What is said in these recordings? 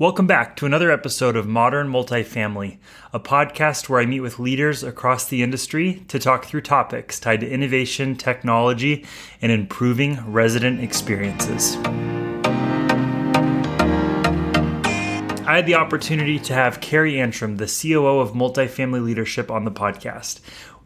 Welcome back to another episode of Modern Multifamily, a podcast where I meet with leaders across the industry to talk through topics tied to innovation, technology, and improving resident experiences. I had the opportunity to have Carrie Antrim, the COO of Multifamily Leadership, on the podcast.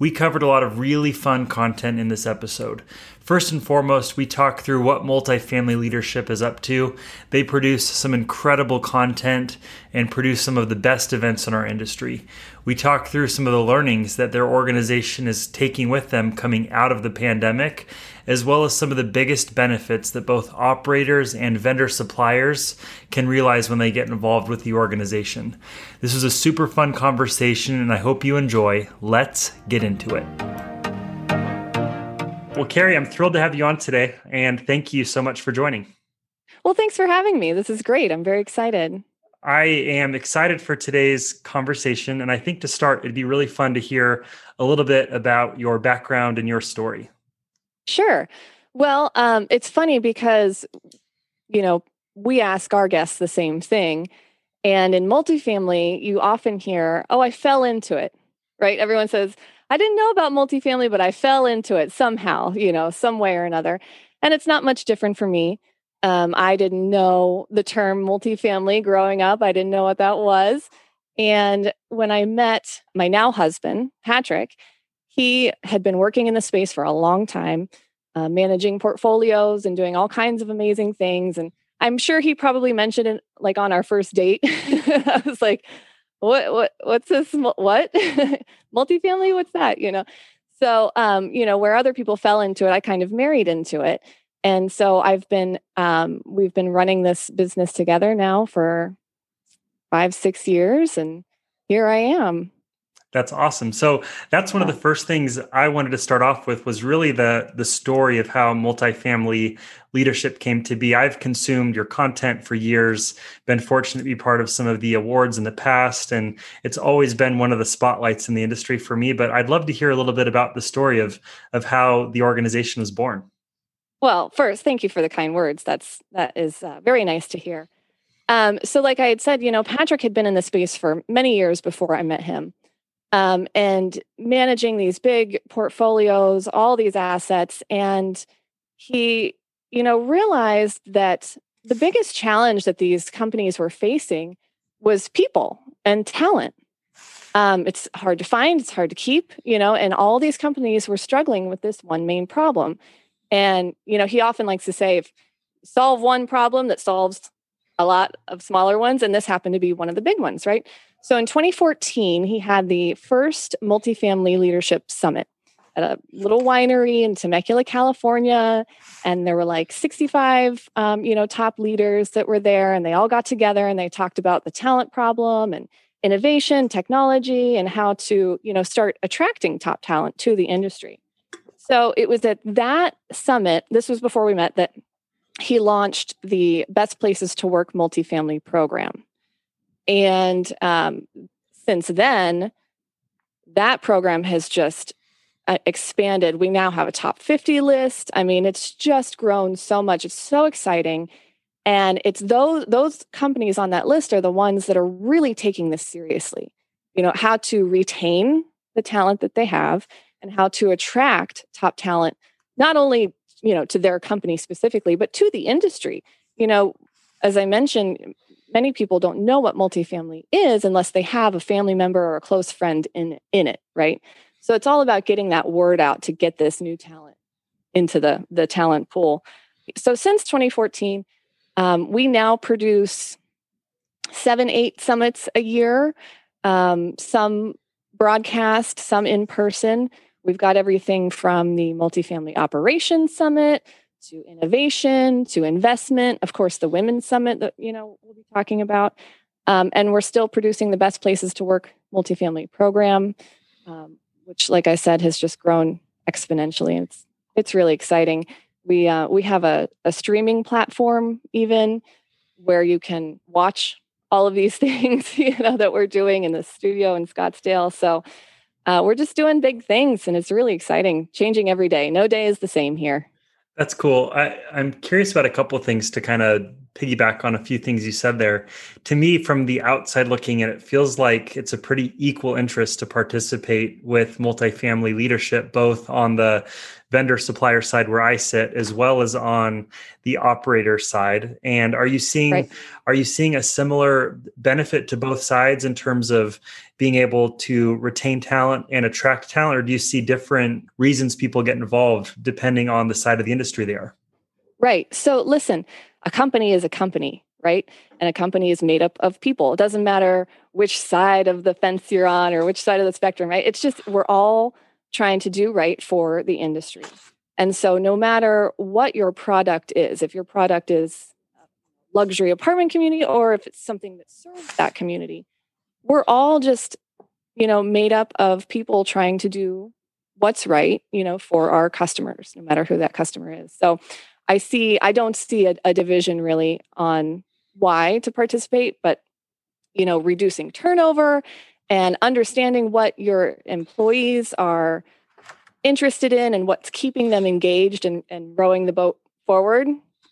We covered a lot of really fun content in this episode. First and foremost, we talk through what multifamily leadership is up to. They produce some incredible content and produce some of the best events in our industry. We talk through some of the learnings that their organization is taking with them coming out of the pandemic, as well as some of the biggest benefits that both operators and vendor suppliers can realize when they get involved with the organization. This was a super fun conversation, and I hope you enjoy. Let's get into it. Well, Carrie, I'm thrilled to have you on today, and thank you so much for joining. Well, thanks for having me. This is great. I'm very excited. I am excited for today's conversation. And I think to start, it'd be really fun to hear a little bit about your background and your story. Sure. Well, um, it's funny because, you know, we ask our guests the same thing. And in multifamily, you often hear, oh, I fell into it, right? Everyone says, I didn't know about multifamily, but I fell into it somehow, you know, some way or another. And it's not much different for me. Um, I didn't know the term multifamily growing up. I didn't know what that was. And when I met my now husband, Patrick, he had been working in the space for a long time, uh, managing portfolios and doing all kinds of amazing things. And I'm sure he probably mentioned it like on our first date. I was like, what what what's this what? Multifamily? What's that? you know? So um you know where other people fell into it i kind of married into it. And so i've been um we've been running this business together now for five six years and here i am that's awesome. So that's one of the first things I wanted to start off with was really the the story of how multifamily leadership came to be. I've consumed your content for years, been fortunate to be part of some of the awards in the past, and it's always been one of the spotlights in the industry for me. But I'd love to hear a little bit about the story of of how the organization was born. Well, first, thank you for the kind words. That's that is uh, very nice to hear. Um, so, like I had said, you know, Patrick had been in the space for many years before I met him um, and managing these big portfolios, all these assets. And he, you know, realized that the biggest challenge that these companies were facing was people and talent. Um, it's hard to find, it's hard to keep, you know, and all these companies were struggling with this one main problem. And, you know, he often likes to say, if solve one problem that solves a lot of smaller ones. And this happened to be one of the big ones, right? So in 2014, he had the first multifamily leadership summit at a little winery in Temecula, California, and there were like 65, um, you know, top leaders that were there, and they all got together and they talked about the talent problem and innovation, technology, and how to, you know, start attracting top talent to the industry. So it was at that summit. This was before we met that he launched the Best Places to Work multifamily program. And um, since then, that program has just uh, expanded. We now have a top 50 list. I mean, it's just grown so much. It's so exciting. And it's those those companies on that list are the ones that are really taking this seriously. You know, how to retain the talent that they have and how to attract top talent not only, you know, to their company specifically, but to the industry. You know, as I mentioned, many people don't know what multifamily is unless they have a family member or a close friend in in it, right? So it's all about getting that word out to get this new talent into the the talent pool. So since 2014, um, we now produce seven, eight summits a year. Um, some broadcast, some in person. We've got everything from the multifamily operations summit to innovation to investment of course the women's summit that you know we'll be talking about um, and we're still producing the best places to work multifamily program um, which like i said has just grown exponentially. It's it's really exciting. We uh, we have a, a streaming platform even where you can watch all of these things you know that we're doing in the studio in scottsdale. So uh, we're just doing big things and it's really exciting. Changing every day. No day is the same here that's cool. I, I'm curious about a couple of things to kind of piggyback on a few things you said there. To me, from the outside looking in, it feels like it's a pretty equal interest to participate with multifamily leadership, both on the vendor supplier side where I sit, as well as on the operator side. And are you seeing right. are you seeing a similar benefit to both sides in terms of being able to retain talent and attract talent, or do you see different reasons people get involved depending on the side of the industry they are? Right. So listen, a company is a company, right? And a company is made up of people. It doesn't matter which side of the fence you're on or which side of the spectrum, right? It's just we're all trying to do right for the industry. And so no matter what your product is, if your product is luxury apartment community or if it's something that serves that community, we're all just, you know, made up of people trying to do what's right, you know, for our customers, no matter who that customer is. So I see, I don't see a, a division really on why to participate, but you know, reducing turnover and understanding what your employees are interested in and what's keeping them engaged and, and rowing the boat forward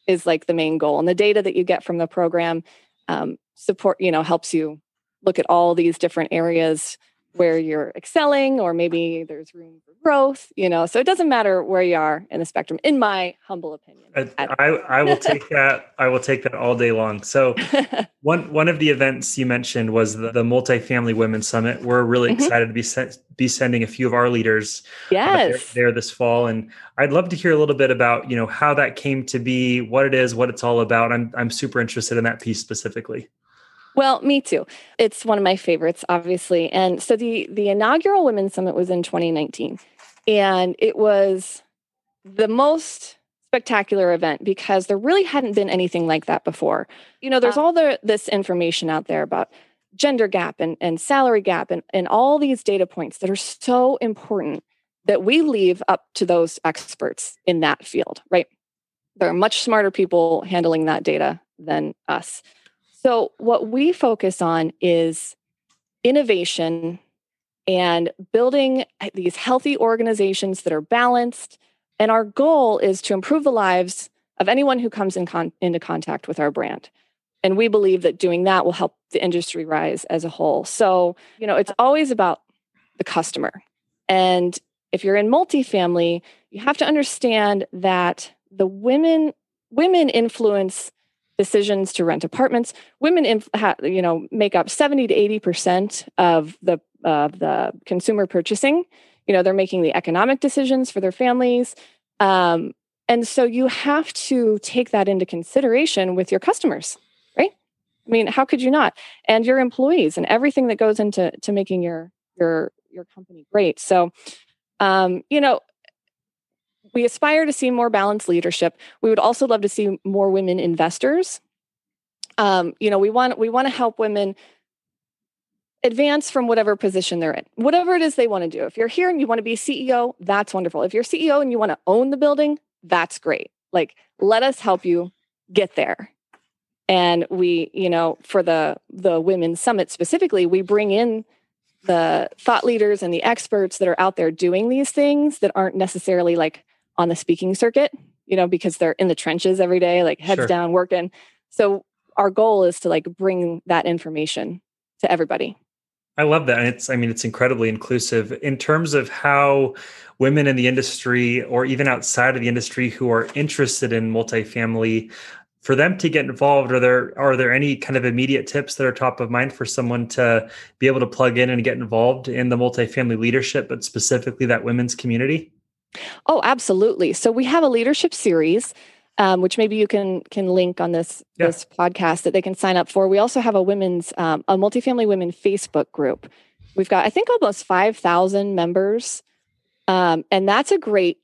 is like the main goal. And the data that you get from the program um, support, you know, helps you look at all these different areas where you're excelling or maybe there's room for growth you know so it doesn't matter where you are in the spectrum in my humble opinion i, I, I will take that i will take that all day long. So one one of the events you mentioned was the, the multifamily women's summit. We're really mm-hmm. excited to be sent, be sending a few of our leaders yes uh, there, there this fall. And i'd love to hear a little bit about you know how that came to be what it is what it's all about. I'm, I'm super interested in that piece specifically well, me too. It's one of my favorites, obviously. And so the the inaugural Women's Summit was in 2019, and it was the most spectacular event because there really hadn't been anything like that before. You know, there's all the this information out there about gender gap and, and salary gap and, and all these data points that are so important that we leave up to those experts in that field, right? There are much smarter people handling that data than us. So, what we focus on is innovation and building these healthy organizations that are balanced. And our goal is to improve the lives of anyone who comes in con- into contact with our brand. And we believe that doing that will help the industry rise as a whole. So, you know, it's always about the customer. And if you're in multifamily, you have to understand that the women women influence decisions to rent apartments. Women, you know, make up seventy to eighty percent of the of the consumer purchasing. You know, they're making the economic decisions for their families, um, and so you have to take that into consideration with your customers, right? I mean, how could you not? And your employees and everything that goes into to making your your your company great. So, um, you know, we aspire to see more balanced leadership. We would also love to see more women investors. Um, you know, we want we want to help women advance from whatever position they're in, whatever it is they want to do. If you're here and you want to be CEO, that's wonderful. If you're CEO and you want to own the building, that's great. Like, let us help you get there. And we, you know, for the the women's summit specifically, we bring in the thought leaders and the experts that are out there doing these things that aren't necessarily like on the speaking circuit, you know, because they're in the trenches every day, like heads sure. down working. So our goal is to like bring that information to everybody. I love that. And it's, I mean, it's incredibly inclusive in terms of how women in the industry or even outside of the industry who are interested in multifamily for them to get involved are there are there any kind of immediate tips that are top of mind for someone to be able to plug in and get involved in the multifamily leadership but specifically that women's community Oh, absolutely. So we have a leadership series, um, which maybe you can can link on this yeah. this podcast that they can sign up for. We also have a women's um, a multifamily women Facebook group. We've got I think almost five thousand members, um, and that's a great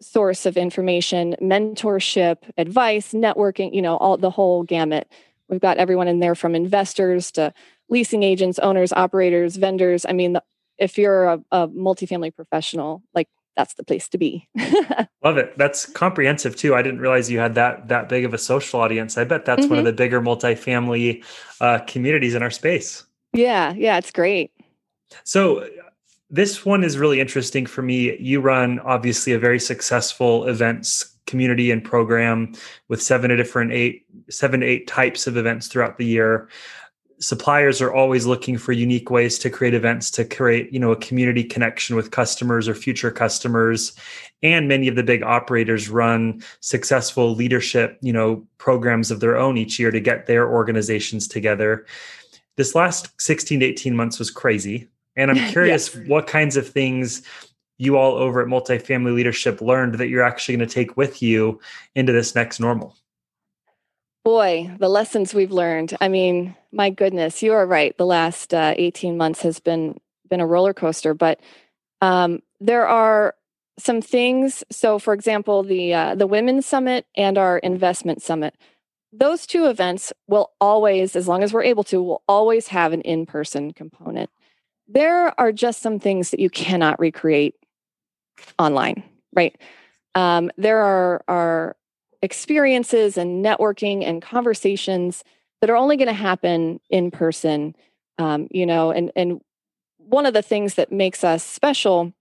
source of information, mentorship, advice, networking. You know, all the whole gamut. We've got everyone in there from investors to leasing agents, owners, operators, vendors. I mean, the, if you're a, a multifamily professional, like that's the place to be. Love it. That's comprehensive too. I didn't realize you had that that big of a social audience. I bet that's mm-hmm. one of mm-hmm. the bigger multifamily uh, communities in our space. Yeah, yeah, it's great. So this one is really interesting for me. You run obviously a very successful events community and program with seven to different eight, seven to eight types of events throughout the year suppliers are always looking for unique ways to create events to create you know a community connection with customers or future customers. And many of the big operators run successful leadership you know programs of their own each year to get their organizations together. This last 16 to 18 months was crazy. And i'm curious yes. what kinds of things you all over at multifamily leadership learned that you're actually going to take with you into this next normal Boy, the lessons we've learned. I mean, my goodness, you are right. The last uh, 18 months has been been a roller coaster, but um, there are some things. So, for example, the uh, the Women's Summit and our Investment Summit. Those two events will always, as long as we're able to, will always have an in person component. There are just some things that you cannot recreate online, right? Um, there are are experiences and networking and conversations that are only going to happen in person um, you know and and one of the things that makes us special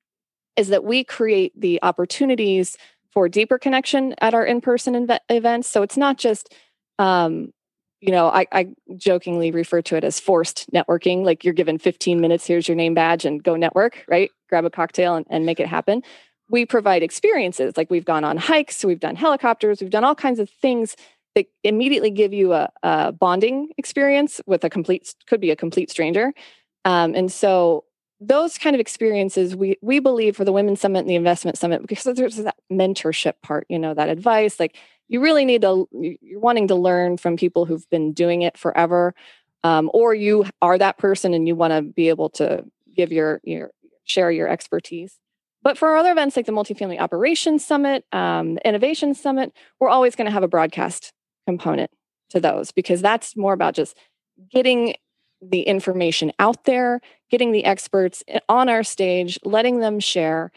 is that we create the opportunities for deeper connection at our in-person inve- events. So it's not just um, you know I, I jokingly refer to it as forced networking like you're given 15 minutes here's your name badge and go network right? Grab a cocktail and, and make it happen we provide experiences like we've gone on hikes, we've done helicopters, we've done all kinds of things that immediately give you a, a bonding experience with a complete could be a complete stranger. Um, and so those kind of experiences we we believe for the women's summit and the investment summit because there's that mentorship part you know that advice like you really need to you're wanting to learn from people who've been doing it forever um, or you are that person and you want to be able to give your your share your expertise but for our other events like the Multifamily Operations Summit, um, the Innovation Summit, we're always going to have a broadcast component to those because that's more about just getting the information out there, getting the experts on our stage, letting them share.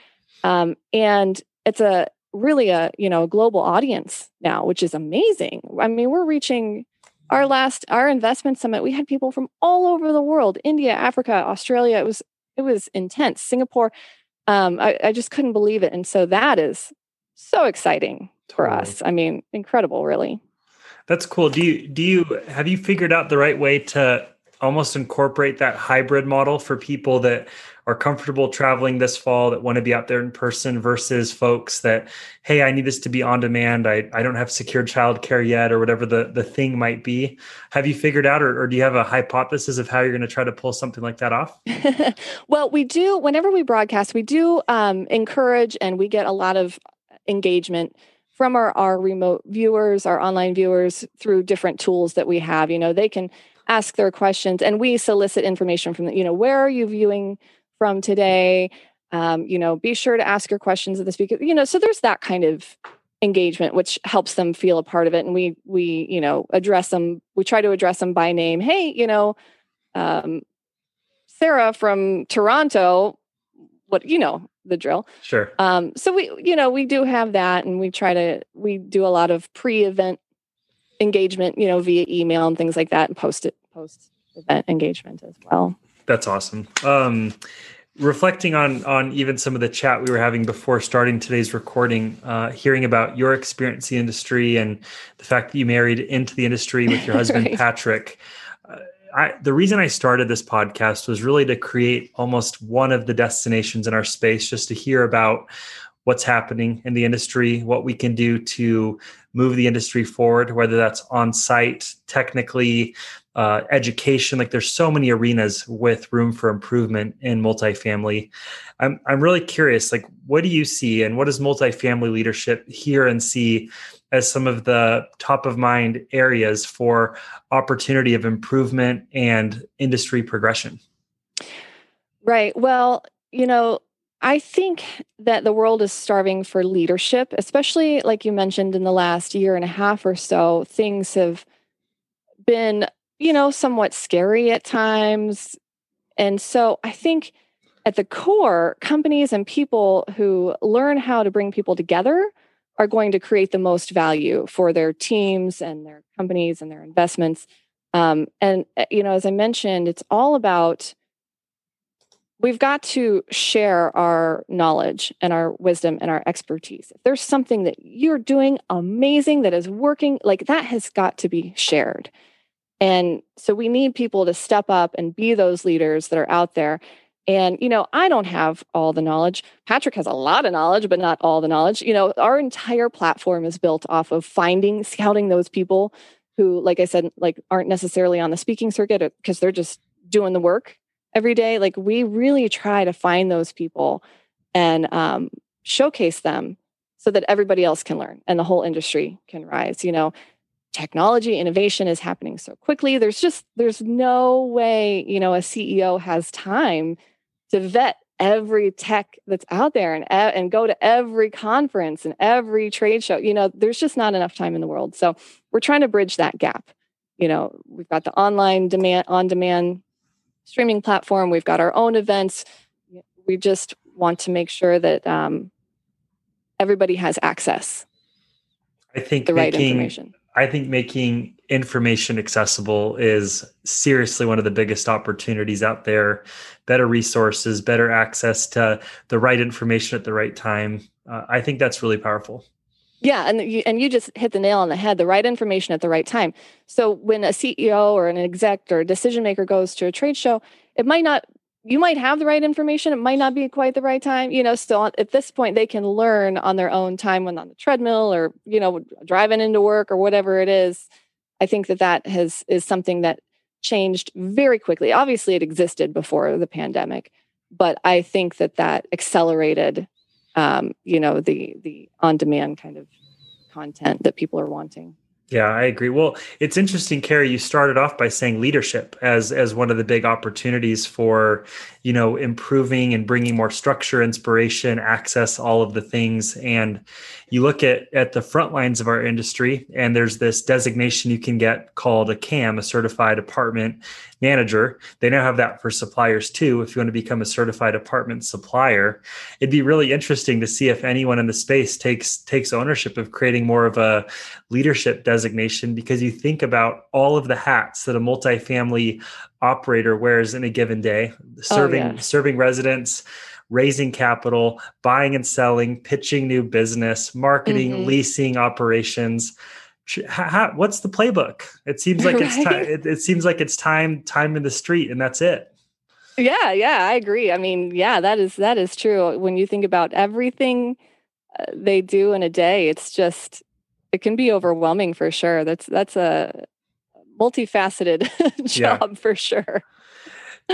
Um, and it's a really a you know global audience now, which is amazing. I mean, we're reaching our last our investment summit. We had people from all over the world: India, Africa, Australia. It was it was intense. Singapore um, I, I, just couldn't believe it. And so that is so exciting totally. for us. I mean, incredible, really. That's cool. Do you do you have you figured out the right way to almost incorporate that hybrid model for people that are comfortable traveling this fall that want to be out there in person versus folks that hey i need this to be on demand. I, I don't have secured childcare yet or whatever the, the thing might be. Have you figured out or, or do you have a hypothesis of how you're going to try to pull something like that off? Well we do whenever we broadcast we do um, encourage and we get a lot of engagement from our, our remote viewers our online viewers through different tools that we have. You know they can ask their questions and we solicit information from the, you know where are you viewing from today um, you know be sure to ask your questions of the speaker you know so there's that kind of engagement which helps them feel a part of it and we we you know address them we try to address them by name. Hey you know um, sarah from toronto what you know the drill. Sure. Um, so we you know we do have that and we try to we do a lot of pre-event engagement, you know, via email and things like that, and post it post event engagement as well. That's awesome. Um, reflecting on on even some of the chat we were having before starting today's recording, uh, hearing about your experience in the industry and the fact that you married into the industry with your husband right. Patrick. Uh, I, the reason I started this podcast was really to create almost one of the destinations in our space, just to hear about what's happening in the industry, what we can do to move the industry forward, whether that's on site, technically, uh, education. Like there's so many arenas with room for improvement in multifamily. I'm I'm really curious. Like, what do you see, and what does multifamily leadership hear and see as some of the top of mind areas for opportunity of improvement and industry progression? Right. Well, you know, I think that the world is starving for leadership, especially like you mentioned in the last year and a half or so. Things have been, you know, somewhat scary at times. And so I think at the core, companies and people who learn how to bring people together are going to create the most value for their teams and their companies and their investments. Um, and, eh, you know, as I mentioned, it's all about we've got to share our knowledge and our wisdom and our expertise. If there's something that you're doing amazing that is working, like that has got to be shared. And so we need people to step up and be those leaders that are out there. And, you know, I don't have all the knowledge. Patrick has a lot of knowledge, but not all the knowledge. You know, our entire platform is built off of finding, scouting those people who, like I said, like aren't necessarily on the speaking circuit because they're just doing the work every day like we really try to find those people and um, showcase them so that everybody else can learn and the whole industry can rise you know technology innovation is happening so quickly there's just there's no way you know a ceo has time to vet every tech that's out there and and go to every conference and every trade show you know there's just not enough time in the world so we're trying to bridge that gap you know we've got the online demand on demand streaming platform. We've got our own events. We just want to make sure that um, everybody has access. I think the making, right information. I think making information accessible is seriously one of the biggest opportunities out there. Better resources, better access to the right information at the right time. Uh, I think that's really powerful. Yeah, and you, and you just hit the nail on the head. The right information at the right time. So when a CEO or an exec or a decision maker goes to a trade show, it might not. You might have the right information. It might not be quite the right time. You know, still at this point, they can learn on their own time when on the treadmill or you know driving into work or whatever it is. I think that that has is something that changed very quickly. Obviously, it existed before the pandemic, but I think that that accelerated um, you know the the on demand kind of content that people are wanting yeah, I agree. Well, it's interesting, Carrie. You started off by saying leadership as as one of the big opportunities for, you know, improving and bringing more structure, inspiration, access, all of the things. And you look at at the front lines of our industry, and there's this designation you can get called a CAM, a Certified Apartment Manager. They now have that for suppliers too. If you want to become a certified apartment supplier, it'd be really interesting to see if anyone in the space takes takes ownership of creating more of a leadership because you think about all of the hats that a multifamily operator wears in a given day serving oh, yeah. serving residents raising capital buying and selling pitching new business marketing mm-hmm. leasing operations how, what's the playbook it seems like right? it's time it, it seems like it's time time in the street and that's it yeah yeah i agree i mean yeah that is that is true when you think about everything uh, they do in a day it's just it can be overwhelming for sure. That's that's a multifaceted job yeah. for sure.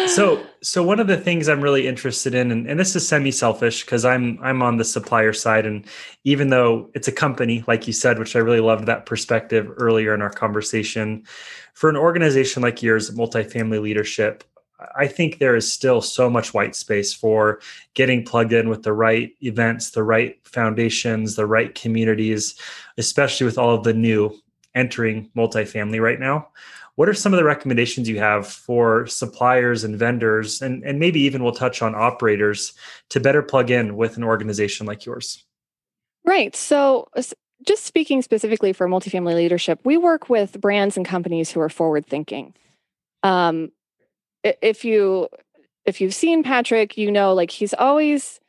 so so one of the things i'm really interested in and, and this is semi-selfish because i'm i'm on the supplier side and even though it's a company like you said which i really loved that perspective earlier in our conversation for an organization like yours multifamily leadership I think there is still so much white space for getting plugged in with the right events, the right foundations, the right communities, especially with all of the new entering multifamily right now. What are some of the recommendations you have for suppliers and vendors, and, and maybe even we'll touch on operators to better plug in with an organization like yours? Right. So, just speaking specifically for multifamily leadership, we work with brands and companies who are forward thinking. Um, if you if you've seen Patrick, you know like he's always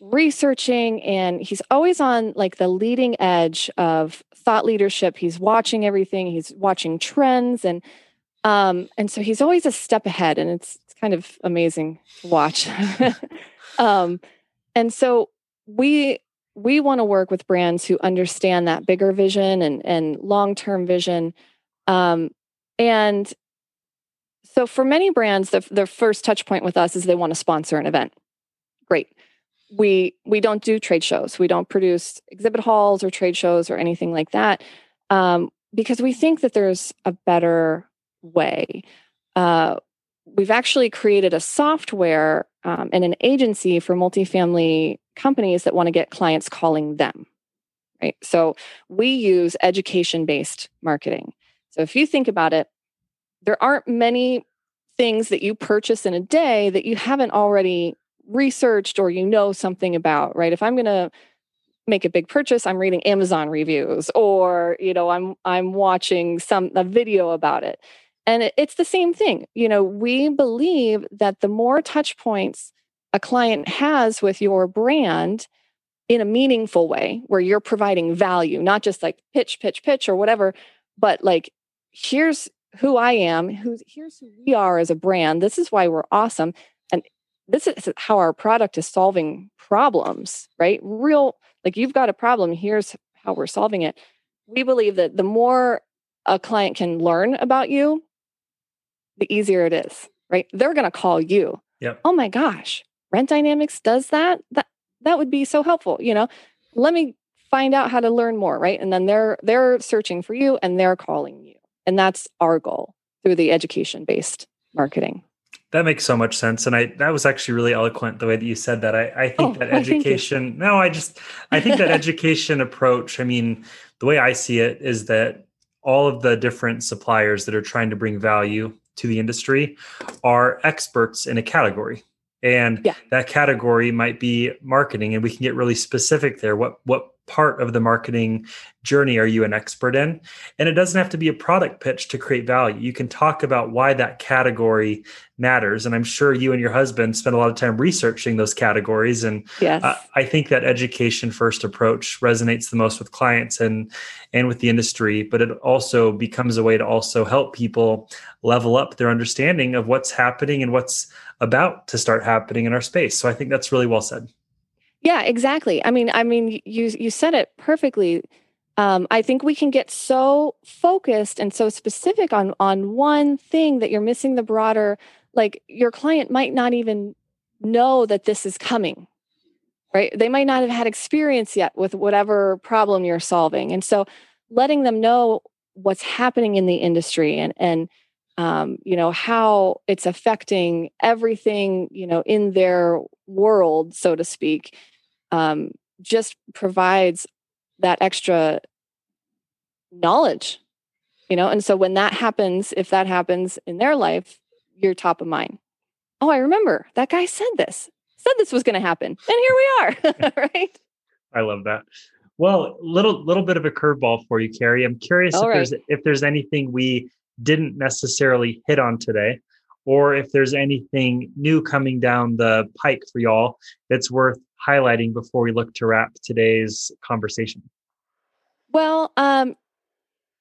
researching and he's always on like the leading edge of thought leadership. He's watching everything, he's watching trends and um and so he's always a step ahead and it's, it's kind of amazing to watch. um and so we we want to work with brands who understand that bigger vision and and long-term vision um and so for many brands, the, the first touch point with us is they want to sponsor an event. Great. We we don't do trade shows. We don't produce exhibit halls or trade shows or anything like that um, because we think that there's a better way. Uh, we've actually created a software um, and an agency for multifamily companies that want to get clients calling them. Right. So we use education based marketing. So if you think about it, there aren't many things that you purchase in a day that you haven't already researched or you know something about, right? If I'm going to make a big purchase, I'm reading Amazon reviews or, you know, I'm I'm watching some a video about it. And it's the same thing. You know, we believe that the more touch points a client has with your brand in a meaningful way, where you're providing value, not just like pitch, pitch, pitch, or whatever, but like, here's who I am, who's here's who we are as a brand. This is why we're awesome. And this is how our product is solving problems, right? Real, like you've got a problem, here's how we're solving it. We believe that the more a client can learn about you, the easier it is, right? They're going to call you. Yep. Oh my gosh, Rent Dynamics does that? That that would be so helpful, you know. Let me find out how to learn more, right? And then they're they're searching for you and they're calling you. And that's our goal through the education based marketing. That makes so much sense. And I that was actually really eloquent the way that you said that. I, I think oh, that education no, I just I think that education approach, I mean, the way I see it is that all of the different suppliers that are trying to bring value to the industry are experts in a category and yeah. that category might be marketing and we can get really specific there what what part of the marketing journey are you an expert in? And it doesn't have to be a product pitch to create value. You can talk about why that category matters. And I'm sure you and your husband spend a lot of time researching those categories. And yes. uh, I think that education first approach resonates the most with clients and and with the industry, but it also becomes a way to also help people level up their understanding of what's happening and what's about to start happening in our space. So I think that's really well said. Yeah, exactly. I mean, I mean, you you said it perfectly. Um, I think we can get so focused and so specific on on one thing that you're missing the broader. Like your client might not even know that this is coming, right? They might not have had experience yet with whatever problem you're solving, and so letting them know what's happening in the industry and and um, you know how it's affecting everything you know in their world, so to speak um, just provides that extra knowledge you know? And so when that happens if that happens in their life you're top of mind. Oh i remember. That guy said this. Said this was going to happen. And here we are. Right? I love that. Well little little bit of a curveball for you carrie. I'm curious All if right. there's if there's anything we didn't necessarily hit on today or if there's anything new coming down the pike for y'all that's worth highlighting before we look to wrap today's conversation? Well, um,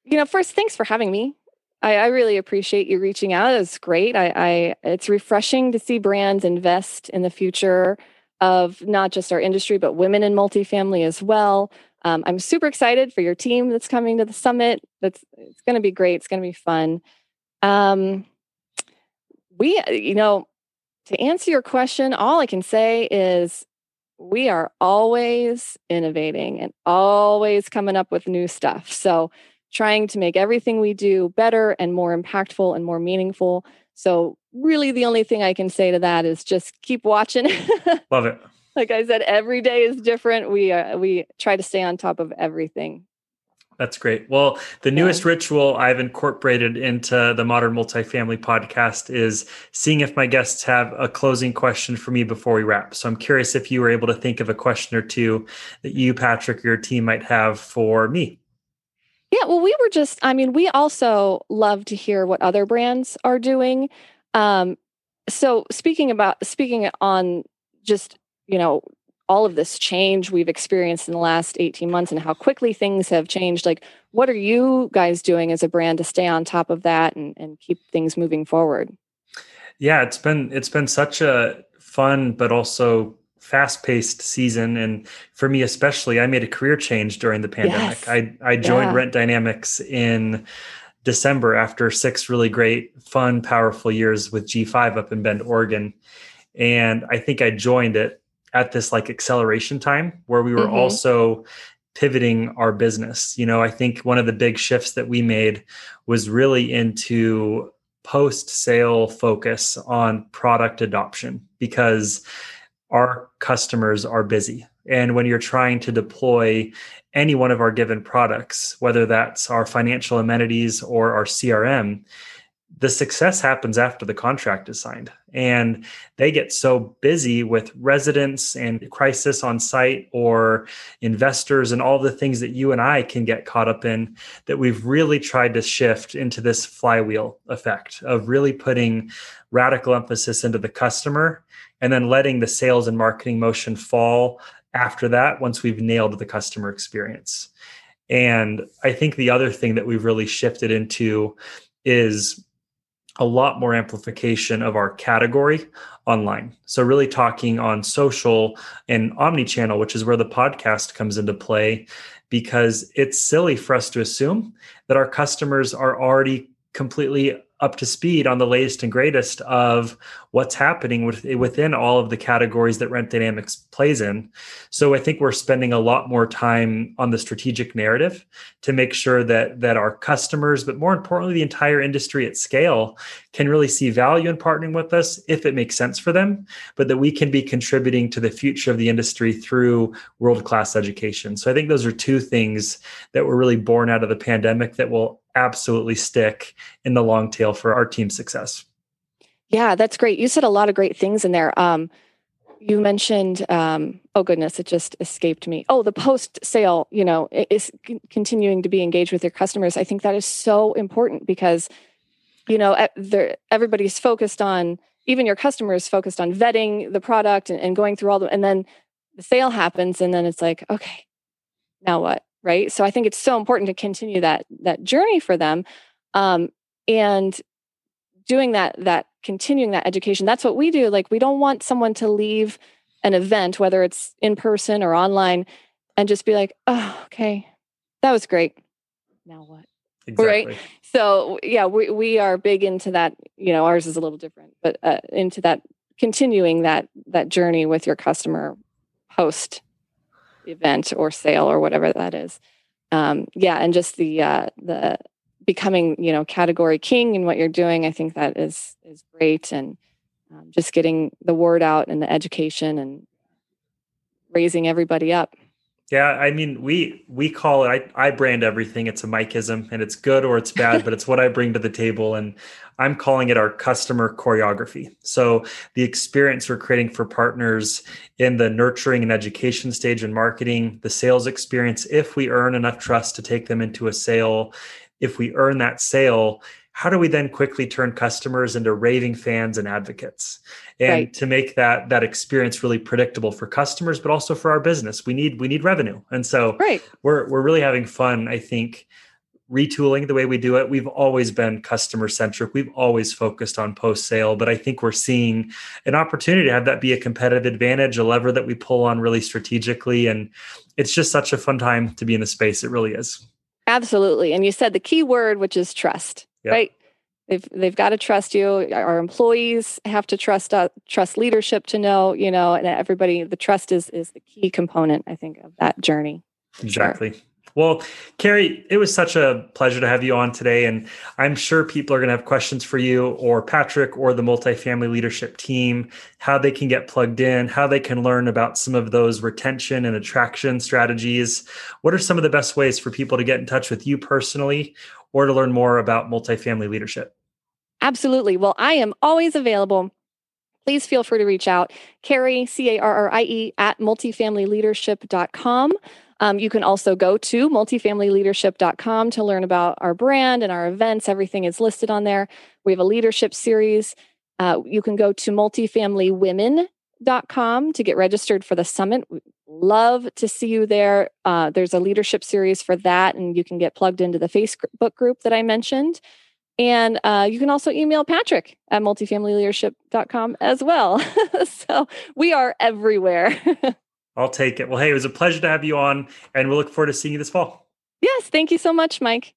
you know, first, thanks for having me. I, I really appreciate you reaching out. It's great. I, I, it's refreshing to see brands invest in the future of not just our industry, but women in multifamily as well. Um, I'm super excited for your team that's coming to the summit. That's it's going to be great. It's going to be fun. Um, we, you know, to answer your question, all I can say is we are always innovating and always coming up with new stuff. So, trying to make everything we do better and more impactful and more meaningful. So, really, the only thing I can say to that is just keep watching. Love it. like I said, every day is different. We we try to stay on top of everything. That's great. Well, the newest yeah. ritual I've incorporated into the Modern Multifamily podcast is seeing if my guests have a closing question for me before we wrap. So I'm curious if you were able to think of a question or two that you, Patrick, or your team might have for me. Yeah, well, we were just, I mean, we also love to hear what other brands are doing. Um, so speaking about, speaking on just, you know, all of this change we've experienced in the last 18 months and how quickly things have changed like what are you guys doing as a brand to stay on top of that and, and keep things moving forward yeah it's been it's been such a fun but also fast-paced season and for me especially i made a career change during the pandemic yes. i i joined yeah. rent dynamics in december after six really great fun powerful years with g5 up in bend oregon and i think i joined it at this like acceleration time where we were mm-hmm. also pivoting our business. You know, I think one of the big shifts that we made was really into post sale focus on product adoption because our customers are busy. And when you're trying to deploy any one of our given products, whether that's our financial amenities or our CRM, the success happens after the contract is signed and they get so busy with residents and crisis on site or investors and all the things that you and I can get caught up in that we've really tried to shift into this flywheel effect of really putting radical emphasis into the customer and then letting the sales and marketing motion fall after that once we've nailed the customer experience. And I think the other thing that we've really shifted into is a lot more amplification of our category online. So, really talking on social and omni channel, which is where the podcast comes into play, because it's silly for us to assume that our customers are already completely up to speed on the latest and greatest of what's happening with, within all of the categories that Rent Dynamics plays in. So I think we're spending a lot more time on the strategic narrative to make sure that that our customers, but more importantly, the entire industry at scale, can really see value in partnering with us if it makes sense for them, but that we can be contributing to the future of the industry through world class education. So I think those are two things that were really born out of the pandemic that will absolutely stick in the long tail for our team success. Yeah, that's great. You said a lot of great things in there. Um, you mentioned, um, oh goodness, it just escaped me. Oh, the post sale, you know, is continuing to be engaged with your customers. I think that is so important because, you know, everybody's focused on, even your customers focused on vetting the product and, and going through all the, and then the sale happens, and then it's like, okay, now what? Right? So i think it's so important to continue that that journey for them um, and doing that that continuing that education. That's what we do like we don't want someone to leave an event whether it's in person or online and just be like oh okay that was great. Now what? Exactly. right so yeah we, we are big into that you know ours is a little different but uh, into that continuing that that journey with your customer post event or sale or whatever that is. Um, yeah, and just the uh, the becoming you know category king in what you're doing, I think that is is great, and um, just getting the word out and the education and raising everybody up. Yeah, I mean, we we call it. I I brand everything. It's a Mikeism, and it's good or it's bad, but it's what I bring to the table, and I'm calling it our customer choreography. So the experience we're creating for partners in the nurturing and education stage and marketing, the sales experience. If we earn enough trust to take them into a sale, if we earn that sale, how do we then quickly turn customers into raving fans and advocates? And right. to make that that experience really predictable for customers but also for our business. We need we need revenue. And so right. we're we're really having fun i think retooling the way we do it. We've always been customer centric we've always focused on post sale but i think we're seeing an opportunity to have that be a competitive advantage a lever that we pull on really strategically. And it's just such a fun time to be in the space. It really is. Absolutely. And you said the key word which is trust yep. right? They've they've got to trust you. Our employees have to trust uh, trust leadership to know, you know, and everybody. The trust is is the key component, I think, of that journey. Exactly. Sure. Well, Carrie, it was such a pleasure to have you on today. And I'm sure people are going to have questions for you or Patrick or the multifamily leadership team, how they can get plugged in, how they can learn about some of those retention and attraction strategies. What are some of the best ways for people to get in touch with you personally or to learn more about multifamily leadership? Absolutely. Well, I am always available. Please feel free to reach out. Carrie, C A R R I E, at multifamilyleadership.com. Um, you can also go to multifamilyleadership.com to learn about our brand and our events. Everything is listed on there. We have a leadership series. Uh, you can go to multifamilywomen.com to get registered for the summit. We'd love to see you there. Uh, there's a leadership series for that, and you can get plugged into the Facebook group that I mentioned. And uh, you can also email Patrick at multifamilyleadership.com as well. so we are everywhere. I'll take it. Well, hey, it was a pleasure to have you on, and we'll look forward to seeing you this fall. Yes, thank you so much, Mike.